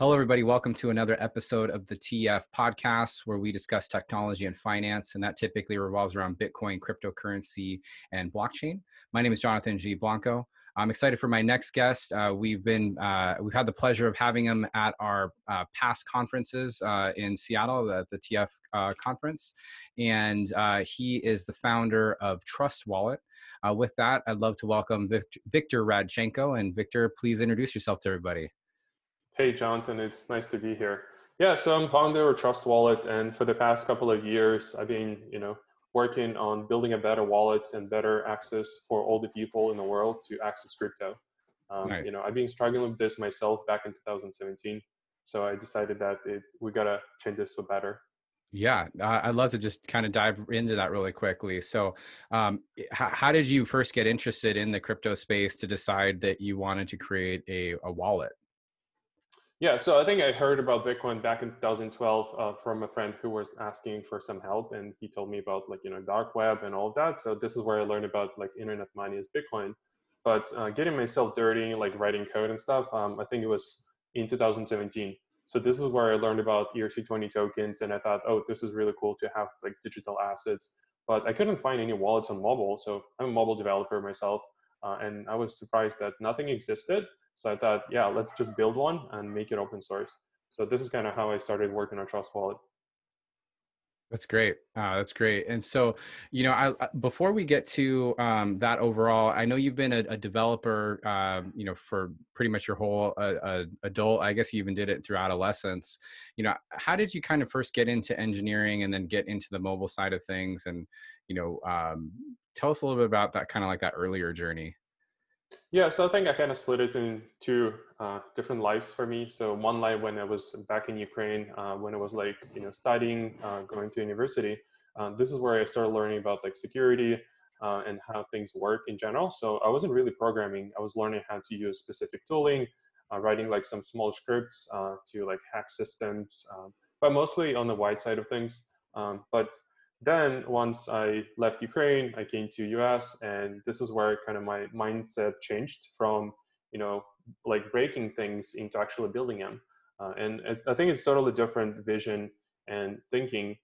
Hello, everybody. Welcome to another episode of the TF podcast, where we discuss technology and finance, and that typically revolves around Bitcoin, cryptocurrency, and blockchain. My name is Jonathan G. Blanco. I'm excited for my next guest. Uh, we've been uh, we've had the pleasure of having him at our uh, past conferences uh, in Seattle, the, the TF uh, conference, and uh, he is the founder of Trust Wallet. with that, I'd love to welcome Victor, Victor Radchenko. And Victor, please introduce yourself to everybody. Hey, Jonathan, it's nice to be here. Yeah, so I'm founder of Trust Wallet, and for the past couple of years, I've been, you know, working on building a better wallet and better access for all the people in the world to access crypto. Um, right. You know, I've been struggling with this myself back in 2017, so I decided that it, we gotta change this for better. Yeah, I'd love to just kind of dive into that really quickly. So, um, how, how, did you first get interested in the crypto space to decide that you wanted to create a, a wallet? Yeah, so I think I heard about Bitcoin back in 2012 uh, from a friend who was asking for some help, and he told me about like you know dark web and all of that. So this is where I learned about like internet money is Bitcoin. But uh, getting myself dirty, like writing code and stuff, um, I think it was in 2017. So this is where I learned about ERC20 tokens, and I thought, oh, this is really cool to have like digital assets. But I couldn't find any wallets on mobile, so I'm a mobile developer myself, uh, and I was surprised that nothing existed. So I thought, yeah, let's just build one and make it open source. So this is kind of how I started working on Trust Wallet. That's great. Uh, that's great. And so, you know, I, before we get to um, that overall, I know you've been a, a developer, um, you know, for pretty much your whole uh, uh, adult. I guess you even did it through adolescence. You know, how did you kind of first get into engineering and then get into the mobile side of things? And you know, um, tell us a little bit about that kind of like that earlier journey. Yeah, so I think I kind of split it in two uh, different lives for me. So one life when I was back in Ukraine, uh, when I was like you know studying, uh, going to university. Uh, this is where I started learning about like security uh, and how things work in general. So I wasn't really programming. I was learning how to use specific tooling, uh, writing like some small scripts to like hack systems, um, but mostly on the white side of things. Um, but then once I left Ukraine, I came to US, and this is where kind of my mindset changed from you know like breaking things into actually building them. Uh, and I think it's totally different vision and thinking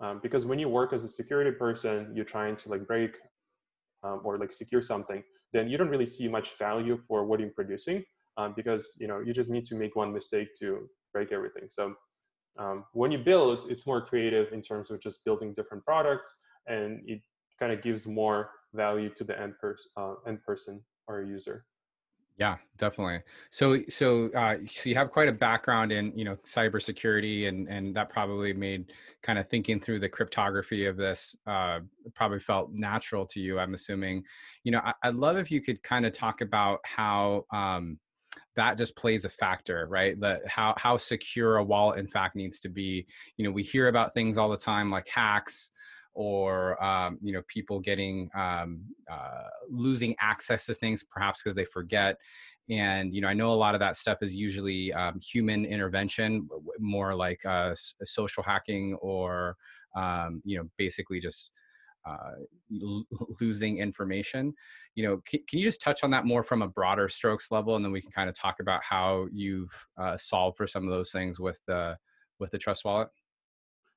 um, because when you work as a security person, you're trying to like break um, or like secure something, then you don't really see much value for what you're producing um, because you know you just need to make one mistake to break everything. So um, when you build, it's more creative in terms of just building different products, and it kind of gives more value to the end, pers- uh, end person or user. Yeah, definitely. So, so, uh, so you have quite a background in, you know, cybersecurity, and and that probably made kind of thinking through the cryptography of this uh, probably felt natural to you. I'm assuming. You know, I, would love if you could kind of talk about how um, that just plays a factor right? That how how secure a wallet in fact needs to be. You know we hear about things all the time like hacks or um, you know people getting um, uh, losing access to things perhaps because they forget. And you know i know a lot of that stuff is usually um, human intervention more like uh, social hacking or um, you know basically just uh, l- losing information. You know, can, can, you just touch on that more from a broader strokes level, and then we can kind of talk about how you've uh, solved for some of those things with the with the Trust Wallet.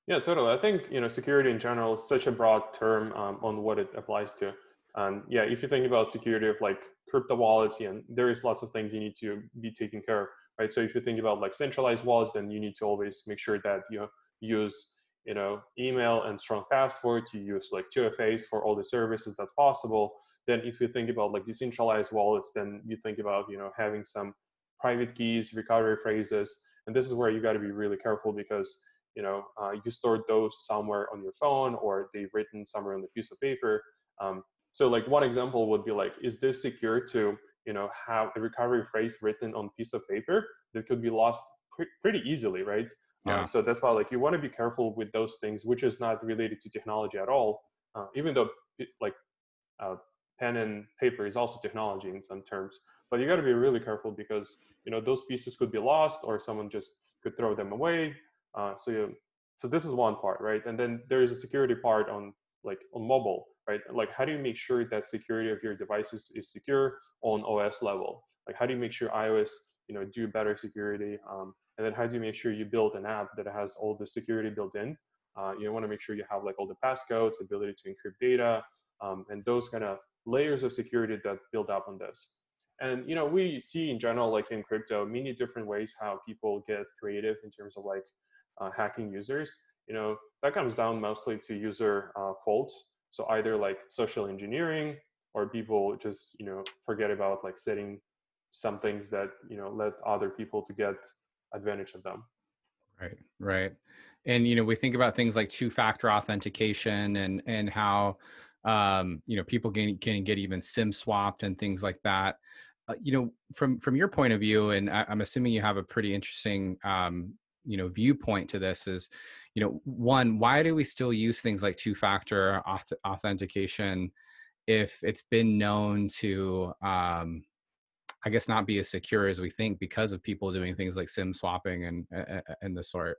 Yeah, totally. I think you know security in general is such a broad term um, on what it applies to. And yeah, if you think about security of like crypto wallets, and there is lots of things you need to be taken care of, right? So if you think about like centralized wallets, then you need to always make sure that you use you know, email and strong password, you use like 2FAs for all the services that's possible. Then if you think about like decentralized wallets, then you think about, you know, having some private keys, recovery phrases. And this is where you got to be really careful because, you know, uh, you store those somewhere on your phone or they've written somewhere on the piece of paper. Um, so like one example would be like, is this secure to, you know, have a recovery phrase written on piece of paper that could be lost pre- pretty easily, right? Uh, yeah. So that's why like you want to be careful with those things, which is not related to technology at all. Uh, even though it, like uh, pen and paper is also technology in some terms, but you got to be really careful because you know those pieces could be lost or someone just could throw them away. Uh, so you, so this is one part, right? And then there is a security part on like on mobile, right? Like how do you make sure that security of your devices is secure on OS level? Like how do you make sure iOS you know do better security? Um, and then how do you make sure you build an app that has all the security built in? Uh, you want to make sure you have like all the passcodes ability to encrypt data um, and those kind of layers of security that build up on this. And you know we see in general like in crypto many different ways how people get creative in terms of like uh, hacking users. You know that comes down mostly to user uh, faults. So either like social engineering or people just you know forget about like setting some things that you know let other people to get advantage of them. Right right. And you know we think about things like two factor authentication and and how um you know people can, can get even sim swapped and things like that. Uh, you know from from your point of view and I, am assuming you have a pretty interesting um you know viewpoint to this is you know one why do we still use things like two factor auth- authentication if it's been known to um i guess not be as secure as we think because of people doing things like sim swapping and and the sort.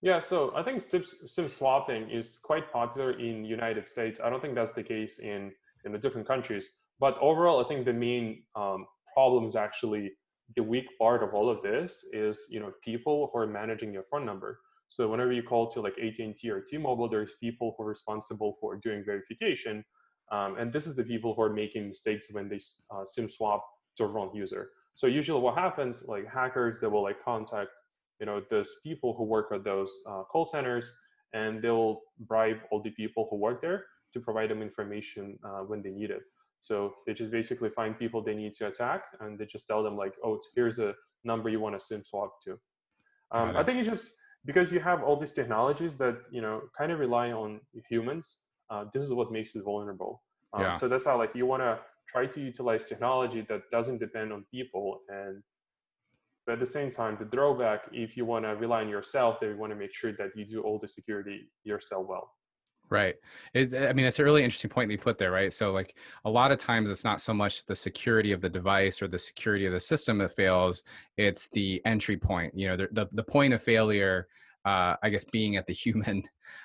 Yeah so i think sim, sim swapping is quite popular in united states. I don't think that's the case in in the different countries but overall i think the main um, problem is actually the weak part of all of this is you know people who are managing your phone number. So whenever you call to like AT&T or T-Mobile, there's people who are responsible for doing verification, um, and this is the people who are making mistakes when they uh, SIM swap to a wrong user. So usually, what happens, like hackers, they will like contact, you know, those people who work at those uh, call centers, and they'll bribe all the people who work there to provide them information uh, when they need it. So they just basically find people they need to attack, and they just tell them like, "Oh, here's a number you want to SIM swap to." Um, I think it's just because you have all these technologies that you know kind of rely on humans. Uh, this is what makes it vulnerable. Um, yeah. So that's why like you want to try to utilize technology that doesn't depend on people and but at the same time the drawback if you want to rely on yourself then you want to make sure that you do all the security yourself well Right. It, I mean, it's a really interesting point that you put there, right? So, like, a lot of times it's not so much the security of the device or the security of the system that fails, it's the entry point. You know, the, the, the point of failure uh, I guess being at the human,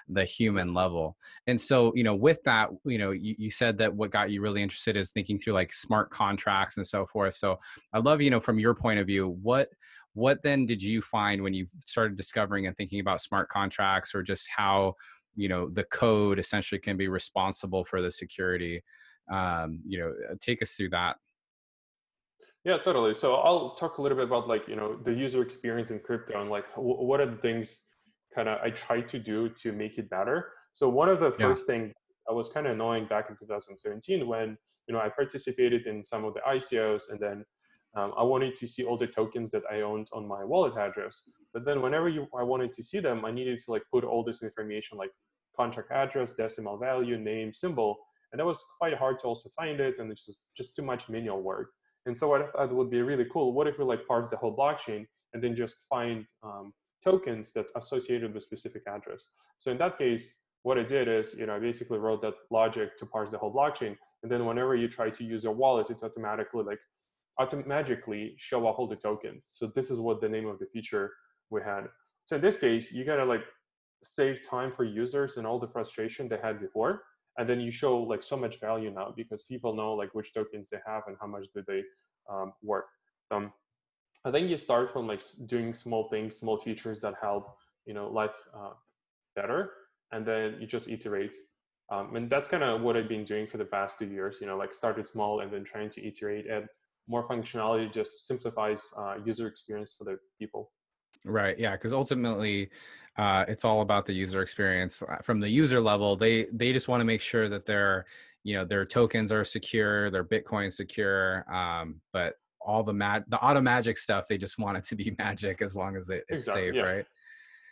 the human level. And so, you know, with that, you know, you, you, said that what got you really interested is thinking through like smart contracts and so forth. So I love, you know, from your point of view, what, what then did you find when you started discovering and thinking about smart contracts or just how you know the code essentially can be responsible for the security um, you know uh, take us through that yeah totally so i'll talk a little bit about like you know the user experience in crypto and like what are the things kind of i try to do to make it better so one of the yeah. first thing i was kind of annoying back in 2017 when you know i participated in some of the icos and then um, I wanted to see all the tokens that I owned on my wallet address. But then whenever you, I wanted to see them, I needed to like put all this information like contract address, decimal value, name, symbol. And that was quite hard to also find it. And it's just, just too much manual work. And so what I thought would be really cool, what if we like parse the whole blockchain and then just find um, tokens that associated with specific address. So in that case, what I did is, you know, I basically wrote that logic to parse the whole blockchain. And then whenever you try to use a wallet, it automatically like automatically show up all the tokens. So this is what the name of the feature we had. So in this case, you gotta like save time for users and all the frustration they had before. And then you show like so much value now because people know like which tokens they have and how much do they um, worth. Um, I think you start from like doing small things, small features that help you know life uh, better, and then you just iterate. Um, and that's kind of what I've been doing for the past two years. You know, like started small and then trying to iterate, and more functionality just simplifies uh, user experience for the people right yeah because ultimately uh, it's all about the user experience uh, from the user level they they just want to make sure that their you know their tokens are secure their bitcoin secure um, but all the mag the auto magic stuff they just want it to be magic as long as it, it's exactly, safe yeah. right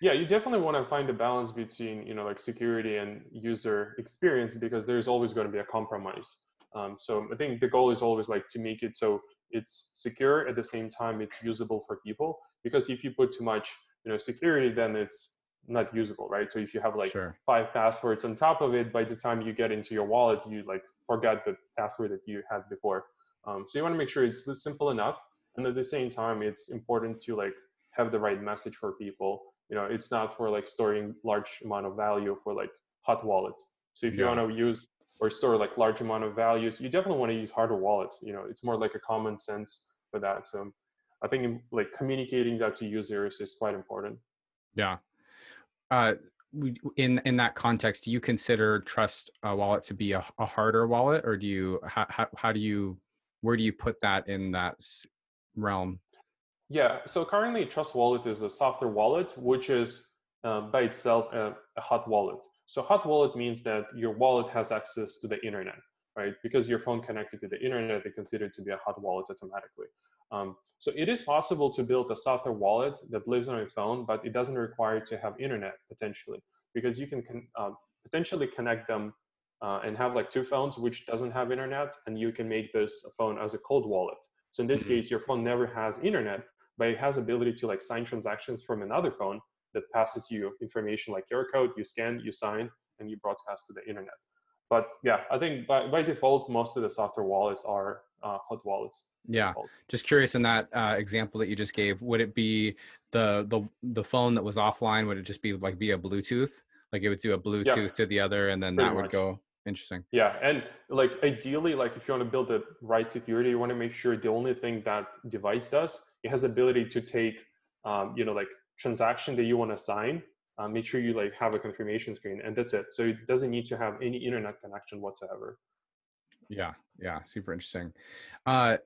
yeah you definitely want to find a balance between you know like security and user experience because there's always going to be a compromise um, so I think the goal is always like to make it so it's secure at the same time it's usable for people. Because if you put too much, you know, security, then it's not usable, right? So if you have like sure. five passwords on top of it, by the time you get into your wallet, you like forget the password that you had before. Um, so you want to make sure it's simple enough, and at the same time, it's important to like have the right message for people. You know, it's not for like storing large amount of value for like hot wallets. So if yeah. you want to use or store like large amount of values, you definitely want to use hardware wallets. You know, it's more like a common sense for that. So I think like communicating that to users is quite important. Yeah. Uh, in in that context, do you consider Trust uh, Wallet to be a, a, hardware wallet, or do you how, how, how do you where do you put that in that realm? Yeah, so currently Trust Wallet is a software wallet, which is uh, by itself a, a, hot wallet. So hot wallet means that your wallet has access to the internet, right? Because your phone connected to the internet, they consider it to be a hot wallet automatically. Um, so it is possible to build a software wallet that lives on your phone, but it doesn't require to have internet potentially, because you can con- um, potentially connect them uh, and have like two phones which doesn't have internet, and you can make this phone as a cold wallet. So in this mm-hmm. case, your phone never has internet, but it has ability to like sign transactions from another phone that passes you information like your code, you scan, you sign, and you broadcast to the internet. But yeah, I think by, by default, most of the software wallets are uh, hot wallets. Yeah, just curious in that uh, example that you just gave, would it be the the the phone that was offline? Would it just be like via Bluetooth? Like it would do a Bluetooth yeah. to the other, and then that would much. go. Interesting. Yeah, and like ideally, like if you want to build the right security, you want to make sure the only thing that device does, it has the ability to take, um, you know, like transaction that you want to sign. Uh, make sure you like have a confirmation screen, and that's it. So it doesn't need to have any internet connection whatsoever. Yeah, yeah, super interesting. Uh,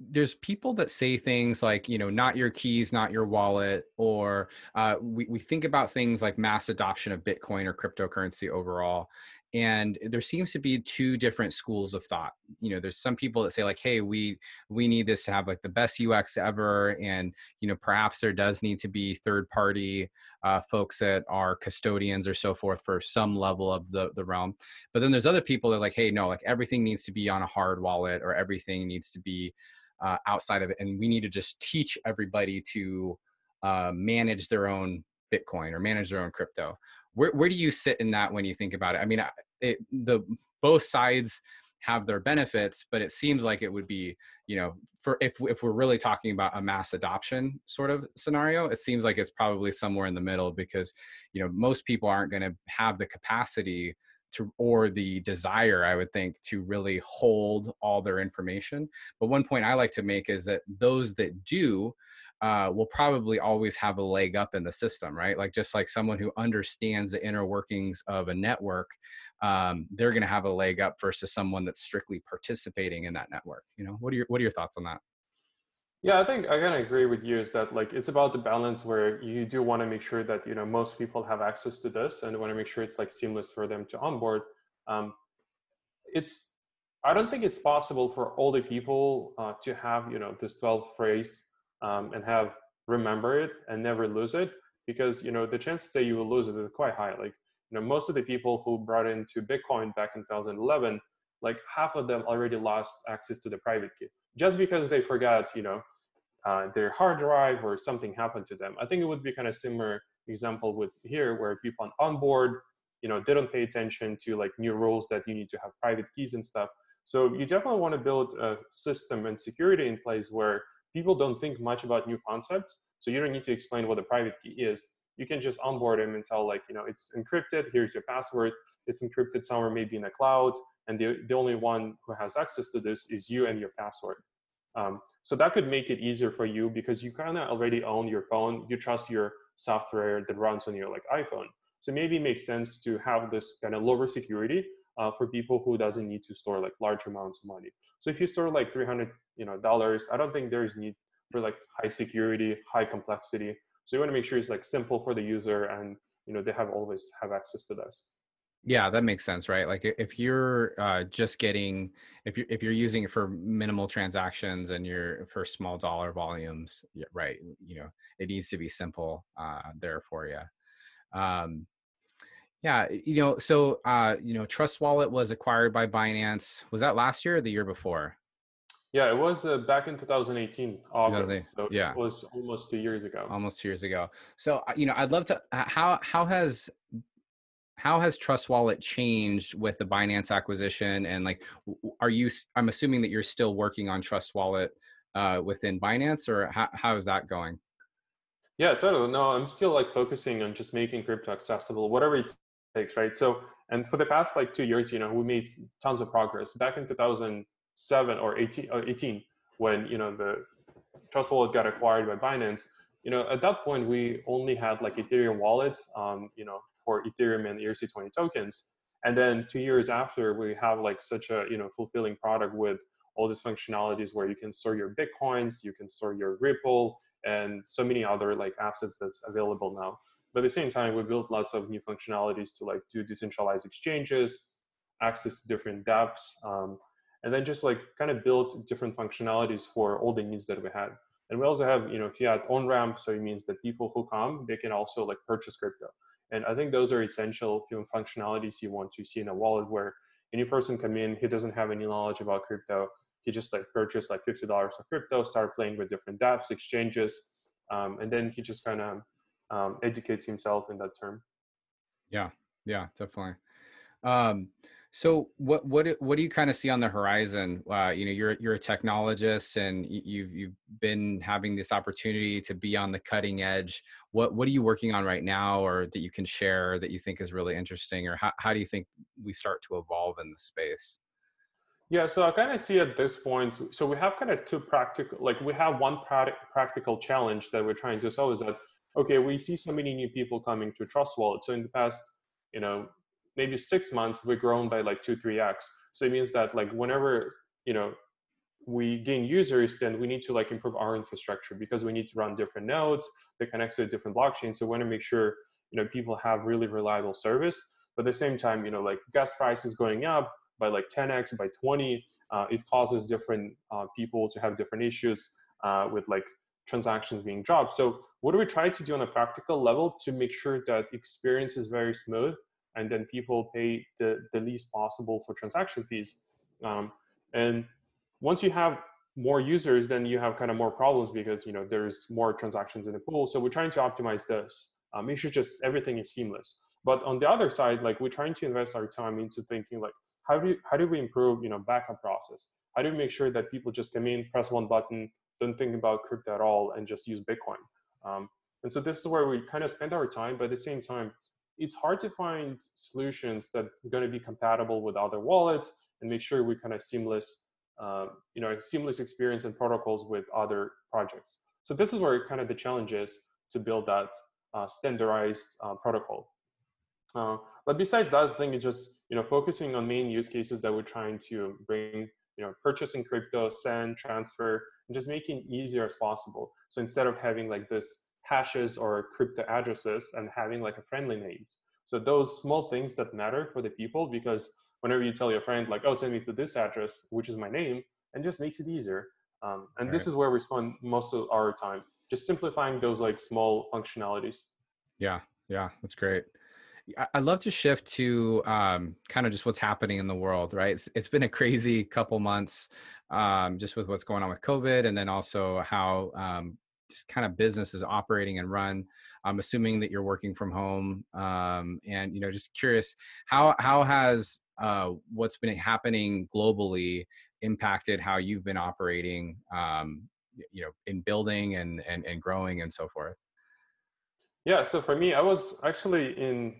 there's people that say things like you know not your keys not your wallet or uh, we, we think about things like mass adoption of bitcoin or cryptocurrency overall and there seems to be two different schools of thought. You know there's some people that say like hey we we need this to have like the best ux ever and you know perhaps there does need to be third party uh, folks that are custodians or so forth for some level of the the realm. But then there's other people that are like hey no like everything needs to be on a hard wallet or everything needs to be uh, outside of it and we need to just teach everybody to uh, manage their own bitcoin or manage their own crypto. Where, where do you sit in that when you think about it? I mean it, the both sides have their benefits but it seems like it would be you know for if if we're really talking about a mass adoption sort of scenario it seems like it's probably somewhere in the middle because you know most people aren't going to have the capacity to or the desire i would think to really hold all their information but one point i like to make is that those that do uh, will probably always have a leg up in the system, right? Like just like someone who understands the inner workings of a network, um, they're going to have a leg up versus someone that's strictly participating in that network. You know, what are your what are your thoughts on that? Yeah, I think I kind of agree with you. Is that like it's about the balance where you do want to make sure that you know most people have access to this, and want to make sure it's like seamless for them to onboard. Um, it's I don't think it's possible for all the people uh, to have you know this 12 phrase um, and have remember it and never lose it because you know the chances that you will lose it is quite high. Like you know most of the people who brought into Bitcoin back in 2011, like half of them already lost access to the private key just because they forgot you know uh, their hard drive or something happened to them. I think it would be kind of similar example with here where people on board, you know, they don't pay attention to like new rules that you need to have private keys and stuff. So you definitely want to build a system and security in place where people don't think much about new concepts. So you don't need to explain what a private key is. You can just onboard them and tell like, you know, it's encrypted, here's your password. It's encrypted somewhere maybe in a cloud. And the, the only one who has access to this is you and your password. Um, so that could make it easier for you because you kind of already own your phone. You trust your software that runs on your like iPhone. So maybe it makes sense to have this kind of lower security uh, for people who doesn't need to store like large amounts of money. So if you store like 300, you know, dollars, I don't think there's need for like high security, high complexity. So you want to make sure it's like simple for the user and you know they have always have access to this yeah that makes sense right like if you're uh, just getting if you're if you're using it for minimal transactions and you're for small dollar volumes right you know it needs to be simple uh, there for you um, yeah you know so uh, you know trust wallet was acquired by binance was that last year or the year before yeah, it was uh, back in 2018, August. So yeah, it was almost two years ago. Almost two years ago. So uh, you know, I'd love to. How how has how has trust wallet changed with the binance acquisition? And like are you i'm assuming that you're still working on trust wallet uh, within binance or how, how is that going? Yeah totally. No i'm still like focusing on just making crypto accessible whatever it takes right? So and for the past like two years you know we made tons of progress. Back in 2007 or 18, or 18 when you know the Trust Wallet got acquired by Binance, you know, at that point we only had like Ethereum wallet, um, you know, for Ethereum and ERC20 tokens. And then two years after, we have like such a you know fulfilling product with all these functionalities where you can store your bitcoins, you can store your Ripple, and so many other like assets that's available now. But at the same time, we built lots of new functionalities to like do decentralized exchanges, access to different dApps, um, and then just like kind of build different functionalities for all the needs that we had. And we also have, you know, fiat on ramp, so it means that people who come, they can also like purchase crypto. And I think those are essential you know, functionalities you want to see in a wallet where any person come in, he doesn't have any knowledge about crypto. He just like purchased like $50 of crypto, start playing with different dApps, exchanges, um, and then he just kind of um, educates himself in that term. Yeah, yeah, definitely. Um, so what what what do you kind of see on the horizon? Uh, you know, you're you're a technologist, and you've you've been having this opportunity to be on the cutting edge. What what are you working on right now, or that you can share that you think is really interesting, or how how do you think we start to evolve in the space? Yeah, so I kind of see at this point. So we have kind of two practical, like we have one practical challenge that we're trying to solve is that okay, we see so many new people coming to Trust Wallet. So in the past, you know, maybe six months we've grown by like two three x. So it means that like whenever you know we gain users then we need to like improve our infrastructure because we need to run different nodes that connect to different blockchains. So we want to make sure you know people have really reliable service. But at the same time you know like gas prices going up by like 10x by 20 uh, it causes different uh, people to have different issues uh, with like transactions being dropped. So what do we try to do on a practical level to make sure that experience is very smooth and then people pay the, the least possible for transaction fees. Um, and once you have more users, then you have kind of more problems because you know there's more transactions in the pool. So we're trying to optimize this. Um, make sure just everything is seamless. But on the other side, like we're trying to invest our time into thinking like how do you, how do we improve you know backup process? How do we make sure that people just come in, press one button, don't think about crypto at all, and just use Bitcoin? Um, and so this is where we kind of spend our time, but at the same time, it's hard to find solutions that are going to be compatible with other wallets and make sure we kind of seamless, uh, you know, seamless experience and protocols with other projects. So this is where kind of the challenge is to build that uh, standardized uh, protocol. Uh, but besides that, I think it's just you know focusing on main use cases that we're trying to bring, you know, purchasing crypto, send, transfer, and just making easier as possible. So instead of having like this hashes or crypto addresses and having like a friendly name. So those small things that matter for the people because whenever you tell your friend like, oh, send me to this address, which is my name, and just makes it easier. Um, and right. this is where we spend most of our time, just simplifying those like small functionalities. Yeah, yeah, that's great. I'd love to shift to um, kind of just what's happening in the world, right? It's, it's been a crazy couple months um, just with what's going on with COVID and then also how um, just kind of business is operating and run i'm assuming that you're working from home um, and you know just curious how how has uh, what's been happening globally impacted how you've been operating um, you know in building and, and and growing and so forth? Yeah so for me i was actually in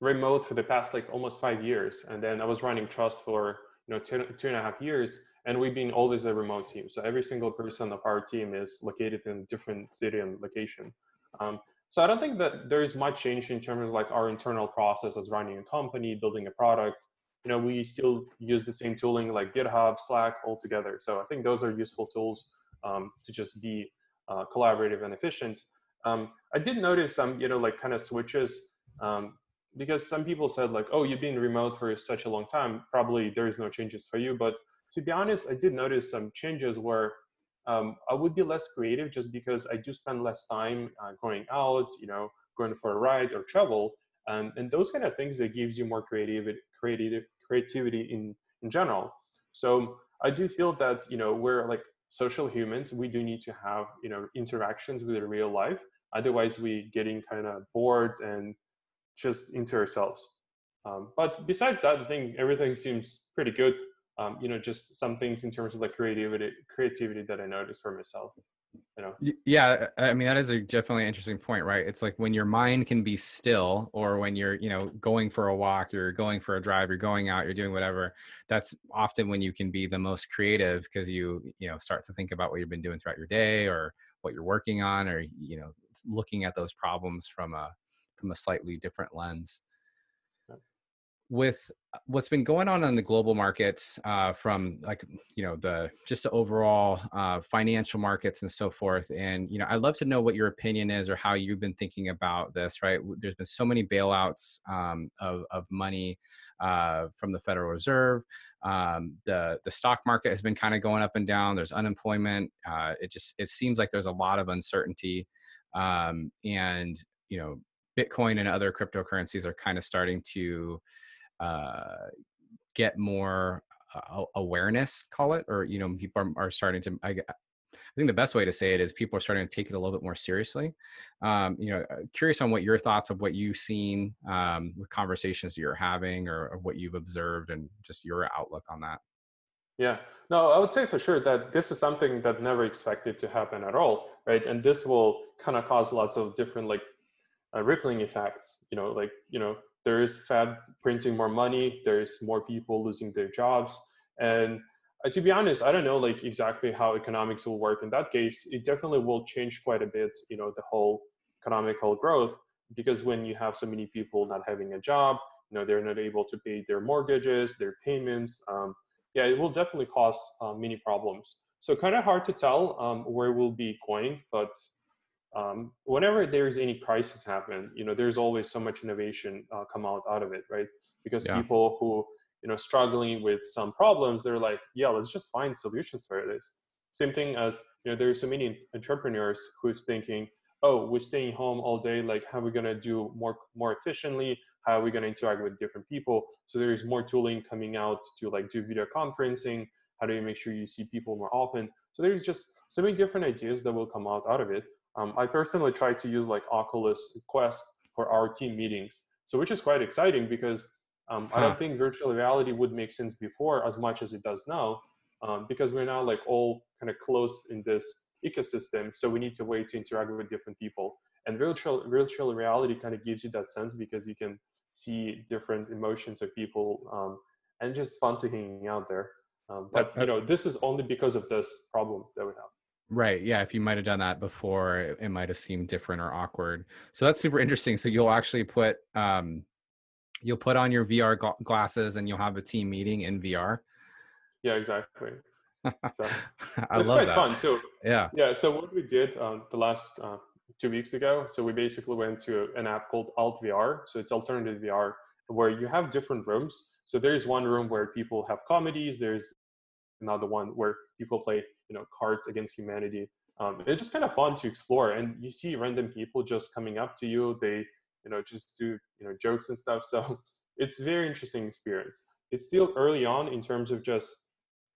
remote for the past like almost five years and then i was running trust for you know two, two and a half years and we've been always a remote team. So every single person of our team is located in different city and location. Um, so I don't think that there is much change in terms of like our internal process as running a company, building a product. You know, we still use the same tooling like GitHub, Slack, all together. So I think those are useful tools um, to just be uh, collaborative and efficient. Um, I did notice some, you know, like kind of switches um, because some people said like, oh, you've been remote for such a long time. Probably there is no changes for you, but to be honest, I did notice some changes where um, I would be less creative just because I do spend less time uh, going out, you know, going for a ride or travel, um, and those kind of things that gives you more creativity, creative creativity in in general. So I do feel that you know we're like social humans. We do need to have you know interactions with the real life. Otherwise, we're getting kind of bored and just into ourselves. Um, but besides that, I think everything seems pretty good um, you know, just some things in terms of like creativity, creativity that I noticed for myself. you know yeah i mean that is a definitely interesting point right it's like when your mind can be still or when you're you know going for a walk you're going for a drive you're going out you're doing whatever that's often when you can be the most creative because you you know start to think about what you've been doing throughout your day or what you're working on or you know looking at those problems from a from a slightly different lens with uh, what's been going on in the global markets uh, from like you know the just the overall uh, financial markets and so forth and you know i'd love to know what your opinion is or how you've been thinking about this right? There's been so many bailouts um, of, of money uh, from the federal reserve um, the the stock market has been kind of going up and down there's unemployment uh, it just it seems like there's a lot of uncertainty um, and you know bitcoin and other cryptocurrencies are kind of starting to uh, get more uh, awareness, call it, or you know, people are, are starting to. I, I, think the best way to say it is people are starting to take it a little bit more seriously. Um, you know, uh, curious on what your thoughts of what you've seen um, with conversations you're having, or, or what you've observed, and just your outlook on that. Yeah, no, I would say for sure that this is something that never expected to happen at all, right? And this will kind of cause lots of different like uh, rippling effects. You know, like you know, there is Fed printing more money, there's more people losing their jobs. And uh, to be honest, I don't know like exactly how economics will work in that case. It definitely will change quite a bit, you know, the whole economical growth because when you have so many people not having a job, you know, they're not able to pay their mortgages, their payments. Um, yeah, it will definitely cause uh, many problems. So kind of hard to tell um, where we'll be going, but um, whenever there's any crisis happen, you know, there's always so much innovation uh, come out out of it, right? Because yeah. people who you know struggling with some problems, they're like, yeah, let's just find solutions for this. Same thing as you know, there's so many entrepreneurs who's thinking, oh, we're staying home all day. Like, how are we gonna do more more efficiently? How are we gonna interact with different people? So there is more tooling coming out to like do video conferencing. How do you make sure you see people more often? So there's just so many different ideas that will come out out of it. Um, I personally try to use like Oculus Quest for our team meetings, so which is quite exciting because um, huh. I don't think virtual reality would make sense before as much as it does now, um, because we're now like all kind of close in this ecosystem. So we need to wait to interact with different people, and virtual virtual reality kind of gives you that sense because you can see different emotions of people, um, and just fun to hang out there. Um, but you know, this is only because of this problem that we have. Right. Yeah. If you might have done that before, it, it might have seemed different or awkward. So that's super interesting. So you'll actually put um, you'll put on your VR gl- glasses and you'll have a team meeting in VR. Yeah, exactly. So, I it's love quite that. fun too. Yeah. Yeah. So what we did um, the last uh, two weeks ago, so we basically went to an app called Alt VR. So it's alternative VR where you have different rooms. So there's one room where people have comedies. There's another one where people play you know cards against humanity. Um, it's just kind of fun to explore and you see random people just coming up to you. They you know just do you know jokes and stuff. So it's very interesting experience. It's still early on in terms of just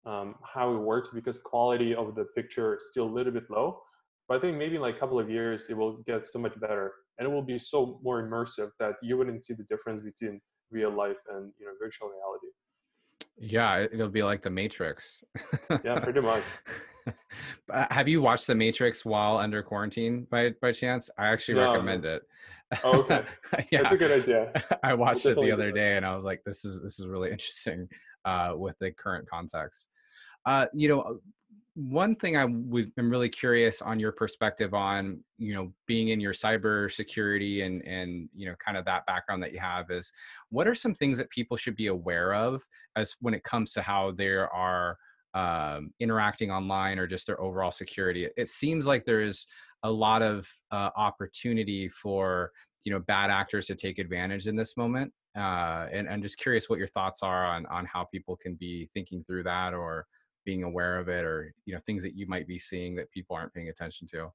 um, how it works because quality of the picture is still a little bit low. But i think maybe in like a couple of years it will get so much better and it will be so more immersive that you wouldn't see the difference between real life and you know virtual reality yeah, it'll be like the Matrix. yeah, pretty much. Have you watched the Matrix while under quarantine by by chance? I actually no, recommend it. Oh, okay. yeah. That's a good idea. I watched it the other day and I was like, this is this is really interesting uh, with the current context. Uh, you know, one thing I would, am really curious on your perspective on, you know, being in your cyber security and and you know, kind of that background that you have is, what are some things that people should be aware of as when it comes to how they are um, interacting online or just their overall security? It seems like there is a lot of uh, opportunity for you know bad actors to take advantage in this moment. Uh, and I'm just curious what your thoughts are on on how people can be thinking through that or being aware of it or you know things that you might be seeing that people aren't paying attention to?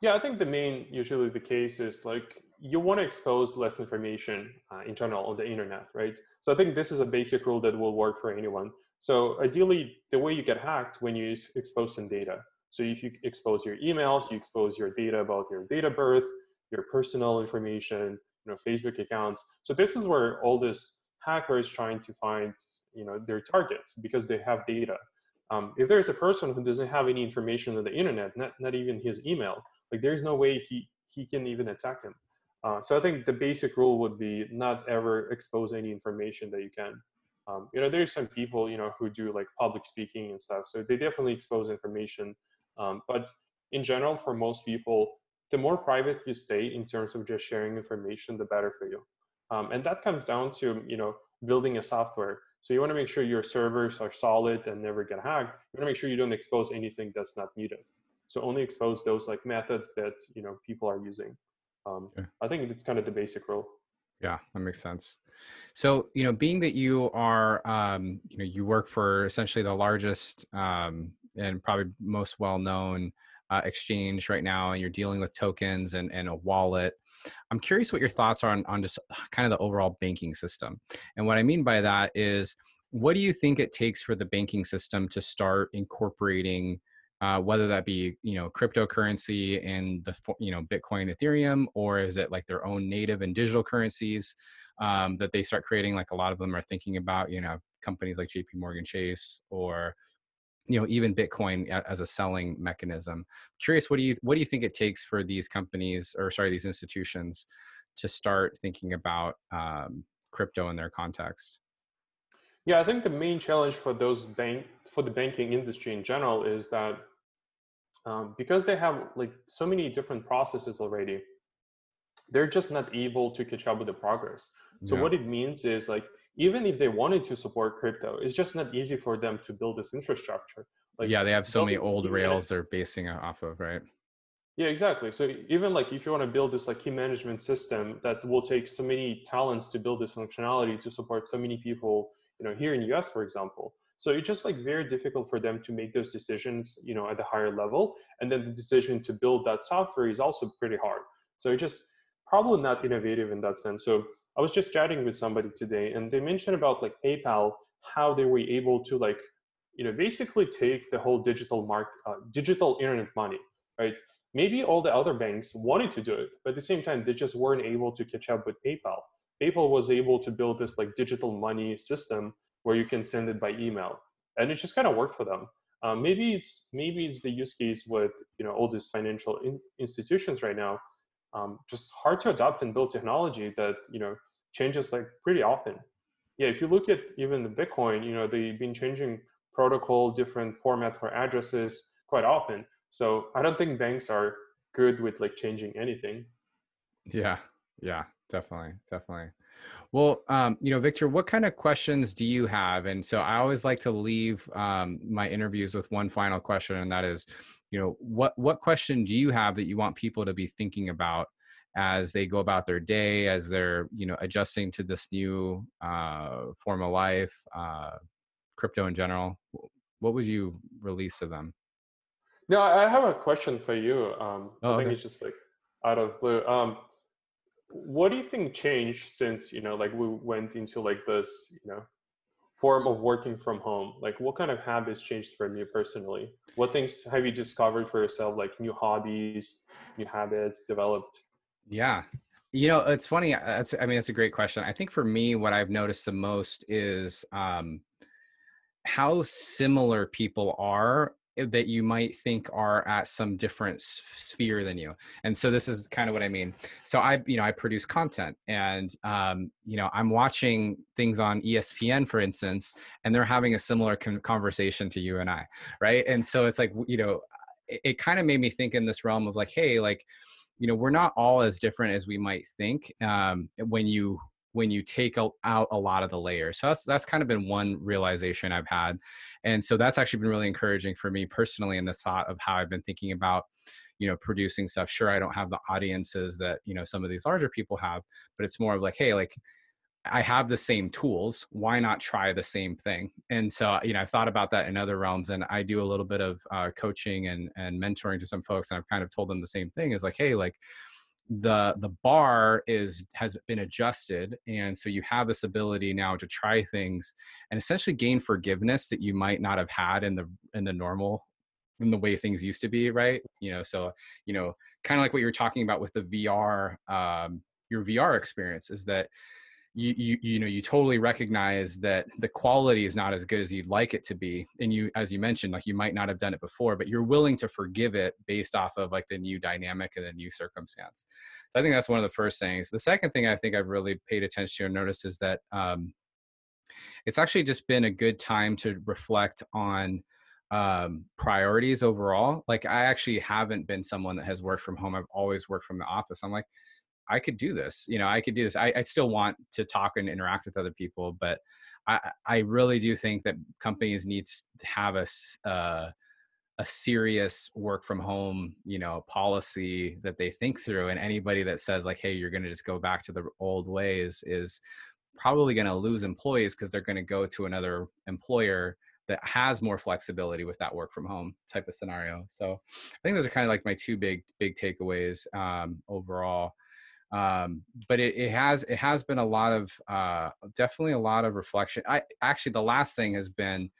Yeah i think the main usually the case is like you want to expose less information uh, in general on the internet right? So i think this is a basic rule that will work for anyone. So ideally the way you get hacked when you expose some data. So if you expose your emails you expose your data about your date of birth your personal information you know facebook accounts. So this is where all this hackers trying to find you know their targets because they have data um, if there's a person who doesn't have any information on the internet, not, not even his email, like there's no way he, he can even attack him. Uh, so I think the basic rule would be not ever expose any information that you can. Um, you know, there's some people, you know, who do like public speaking and stuff. So they definitely expose information. Um, but in general, for most people, the more private you stay in terms of just sharing information, the better for you. Um, and that comes down to, you know, building a software. So you want to make sure your servers are solid and never get hacked. You want to make sure you don't expose anything that's not needed. So only expose those like methods that, you know, people are using. Um, okay. I think it's kind of the basic rule. Yeah, that makes sense. So, you know, being that you are, um, you know, you work for essentially the largest um, and probably most well-known uh, exchange right now, and you're dealing with tokens and, and a wallet. I'm curious what your thoughts are on, on just kind of the overall banking system. And what I mean by that is, what do you think it takes for the banking system to start incorporating uh, whether that be you know cryptocurrency and the you know Bitcoin, Ethereum, or is it like their own native and digital currencies um, that they start creating? Like a lot of them are thinking about you know companies like J.P. Morgan Chase or you know even Bitcoin as a selling mechanism. Curious, what do you what do you think it takes for these companies or sorry these institutions to start thinking about um, crypto in their context? Yeah, I think the main challenge for those bank for the banking industry in general is that um, because they have like so many different processes already they're just not able to catch up with the progress so yeah. what it means is like even if they wanted to support crypto it's just not easy for them to build this infrastructure like yeah they have so many old rails they're basing it off of right yeah exactly so even like if you want to build this like key management system that will take so many talents to build this functionality to support so many people you know here in the us for example so it's just like very difficult for them to make those decisions, you know, at the higher level. And then the decision to build that software is also pretty hard. So it's just probably not innovative in that sense. So I was just chatting with somebody today and they mentioned about like PayPal, how they were able to like, you know, basically take the whole digital mark, uh, digital internet money, right? Maybe all the other banks wanted to do it, but at the same time, they just weren't able to catch up with PayPal. PayPal was able to build this like digital money system where you can send it by email, and it just kind of worked for them. Um, maybe it's maybe it's the use case with you know all these financial in, institutions right now. Um, just hard to adopt and build technology that you know changes like pretty often. Yeah, if you look at even the Bitcoin, you know they've been changing protocol, different format for addresses quite often. So I don't think banks are good with like changing anything. Yeah, yeah, definitely, definitely. Well, um, you know, Victor, what kind of questions do you have? And so I always like to leave um, my interviews with one final question, and that is, you know, what what question do you have that you want people to be thinking about as they go about their day, as they're you know adjusting to this new uh, form of life, uh, crypto in general? What would you release to them? No, I have a question for you. Um, oh, I think okay. it's just like out of blue. Um, what do you think changed since you know like we went into like this you know form of working from home? Like what kind of habits changed for you personally? What things have you discovered for yourself like new hobbies new habits developed? Yeah. You know it's funny that's i mean that's a great question. I think for me what i've noticed the most is um how similar people are that you might think are at some different sphere than you. And so this is kind of what i mean. So i you know i produce content and um, you know i'm watching things on espn for instance and they're having a similar con- conversation to you and i right? And so it's like you know it, it kind of made me think in this realm of like hey like you know we're not all as different as we might think um, when you when you take out a lot of the layers. So that's that's kind of been one realization I've had, and so that's actually been really encouraging for me personally in the thought of how I've been thinking about you know producing stuff. Sure i don't have the audiences that you know some of these larger people have but it's more of like hey like i have the same tools. Why not try the same thing? And so you know i've thought about that in other realms and i do a little bit of uh, coaching and and mentoring to some folks and i've kind of told them the same thing is like hey like the the bar is has been adjusted and so you have this ability now to try things and essentially gain forgiveness that you might not have had in the in the normal in the way things used to be right? You know so you know kind of like what you're talking about with the vr um, your vr experience is that you, you you know you totally recognize that the quality is not as good as you'd like it to be and you as you mentioned like you might not have done it before but you're willing to forgive it based off of like the new dynamic and the new circumstance so i think that's one of the first things the second thing i think i've really paid attention to and noticed is that um, it's actually just been a good time to reflect on um, priorities overall. Like I actually haven't been someone that has worked from home. I've always worked from the office. I'm like, I could do this. You know, I could do this. I, I still want to talk and interact with other people, but I, I really do think that companies need to have a uh, a serious work from home, you know, policy that they think through. And anybody that says like, "Hey, you're going to just go back to the old ways," is probably going to lose employees because they're going to go to another employer that has more flexibility with that work from home type of scenario. So I think those are kind of like my two big big takeaways um, overall um, but it, it has it has been a lot of uh, definitely a lot of reflection. I actually the last thing has been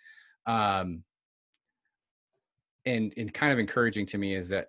um, and and kind of encouraging to me is that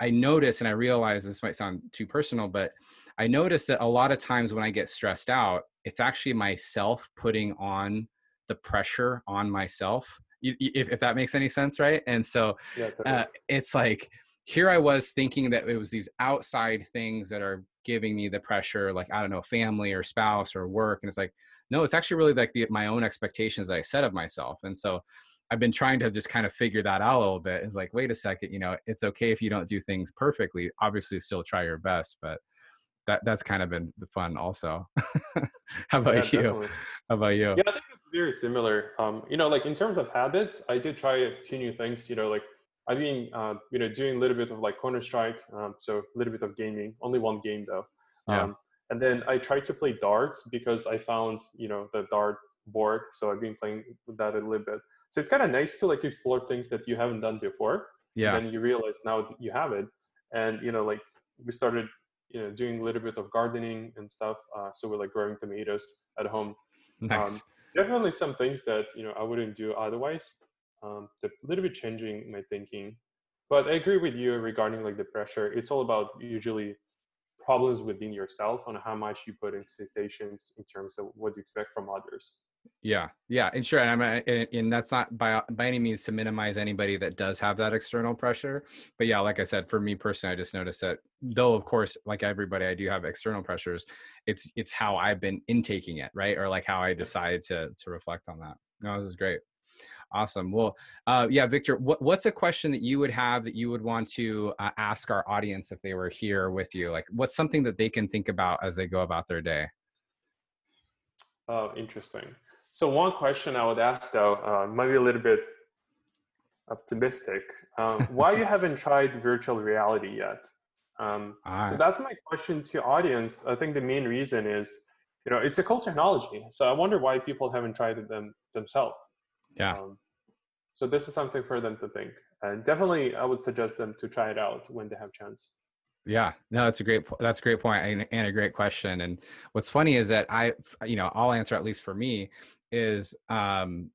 i notice and i realize this might sound too personal but i notice that a lot of times when i get stressed out it's actually myself putting on the pressure on myself if, if that makes any sense right? And so yeah, uh, it's like here i was thinking that it was these outside things that are giving me the pressure like i don't know family or spouse or work and it's like no it's actually really like the, my own expectations i set of myself and so i've been trying to just kind of figure that out a little bit it's like wait a second you know it's okay if you don't do things perfectly obviously still try your best but that that's kind of been the fun also. How about yeah, you? definitely. how about you? Yeah i think it's very similar um you know like in terms of habits i did try a few new things you know like I've been, uh, you know, doing a little bit of like Counter Strike, um, so a little bit of gaming. Only one game though. Yeah. Um, and then I tried to play darts because I found, you know, the dart board. So I've been playing with that a little bit. So it's kind of nice to like explore things that you haven't done before. Yeah. And you realize now you have it. And you know, like we started, you know, doing a little bit of gardening and stuff. Uh, so we're like growing tomatoes at home. Nice. Um, definitely some things that you know I wouldn't do otherwise um, a little bit changing my thinking. But I agree with you regarding like the pressure. It's all about usually problems within yourself on how much you put expectations in terms of what you expect from others. Yeah, yeah, and sure, and, I'm, and, and that's not by by any means to minimize anybody that does have that external pressure. But yeah, like I said, for me personally, I just noticed that though, of course, like everybody, I do have external pressures. It's it's how I've been intaking it, right, or like how I decided to to reflect on that. No, this is great. Awesome. Well, uh, yeah, Victor, what, what's a question that you would have that you would want to uh, ask our audience if they were here with you? Like, what's something that they can think about as they go about their day? Oh, interesting. So one question I would ask though, uh, maybe a little bit optimistic. Um, why you haven't tried virtual reality yet? Um, so that's my question to audience. I think the main reason is, you know, it's a cool technology. So I wonder why people haven't tried it them themselves. Yeah. Um, so this is something for them to think, and definitely I would suggest them to try it out when they have chance. Yeah, no, that's a great that's a great point and, and a great question. And what's funny is that I, you know, I'll answer at least for me is um,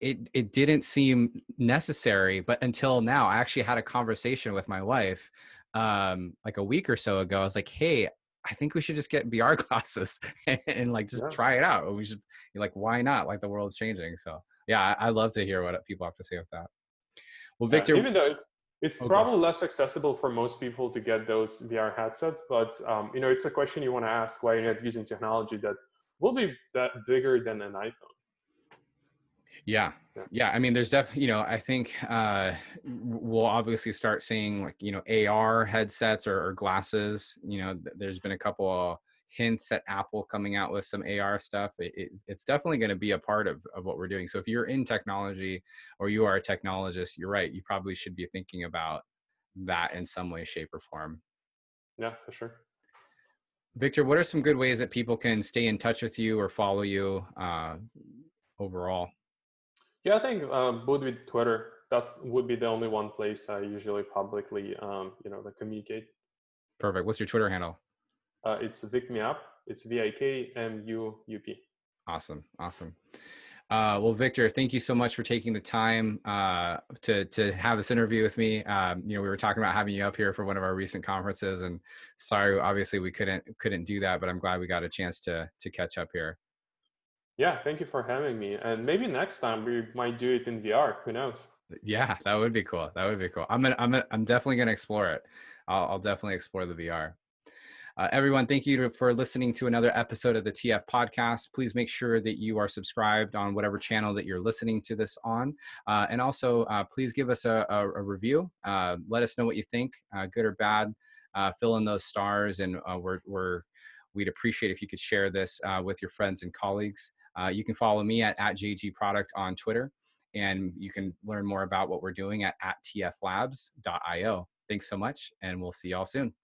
it it didn't seem necessary, but until now, I actually had a conversation with my wife um, like a week or so ago. I was like, hey, I think we should just get VR glasses and, and like just yeah. try it out. We should like, why not? Like the world's changing. So yeah, I, I, love to hear what people have to say with that. Well, Victor, yeah, even though it's it's oh, probably less accessible for most people to get those VR headsets, but um, you know, it's a question you want to ask why you're not using technology that will be that bigger than an iPhone. Yeah. yeah. Yeah. I mean, there's definitely, you know, I think uh, we'll obviously start seeing like, you know, AR headsets or, or glasses. You know, th- there's been a couple hints at Apple coming out with some AR stuff. It, it, it's definitely going to be a part of, of what we're doing. So if you're in technology or you are a technologist, you're right. You probably should be thinking about that in some way, shape, or form. Yeah, for sure. Victor, what are some good ways that people can stay in touch with you or follow you uh, overall? Yeah, I think um, both with Twitter, that would be the only one place I usually publicly, um, you know, communicate. Perfect. What's your Twitter handle? Uh, it's VikMup. It's V I K M U U P. Awesome. Awesome. Uh, well, Victor, thank you so much for taking the time uh, to to have this interview with me. Um, you know, we were talking about having you up here for one of our recent conferences, and sorry, obviously we couldn't couldn't do that, but I'm glad we got a chance to to catch up here. Yeah, thank you for having me, and maybe next time we might do it in VR. Who knows? Yeah, that would be cool. That would be cool. I'm gonna, I'm gonna, I'm definitely gonna explore it. I'll, I'll definitely explore the VR. Uh, everyone, thank you for listening to another episode of the TF podcast. Please make sure that you are subscribed on whatever channel that you're listening to this on. Uh, and also, uh, please give us a, a, a review. Uh, let us know what you think, uh, good or bad. Uh, fill in those stars, and we're, we're, we'd appreciate if you could share this with your friends and colleagues. you can follow me at, at JG Product on Twitter, and you can learn more about what we're doing at, at tflabs.io. Thanks so much, and we'll see y'all soon.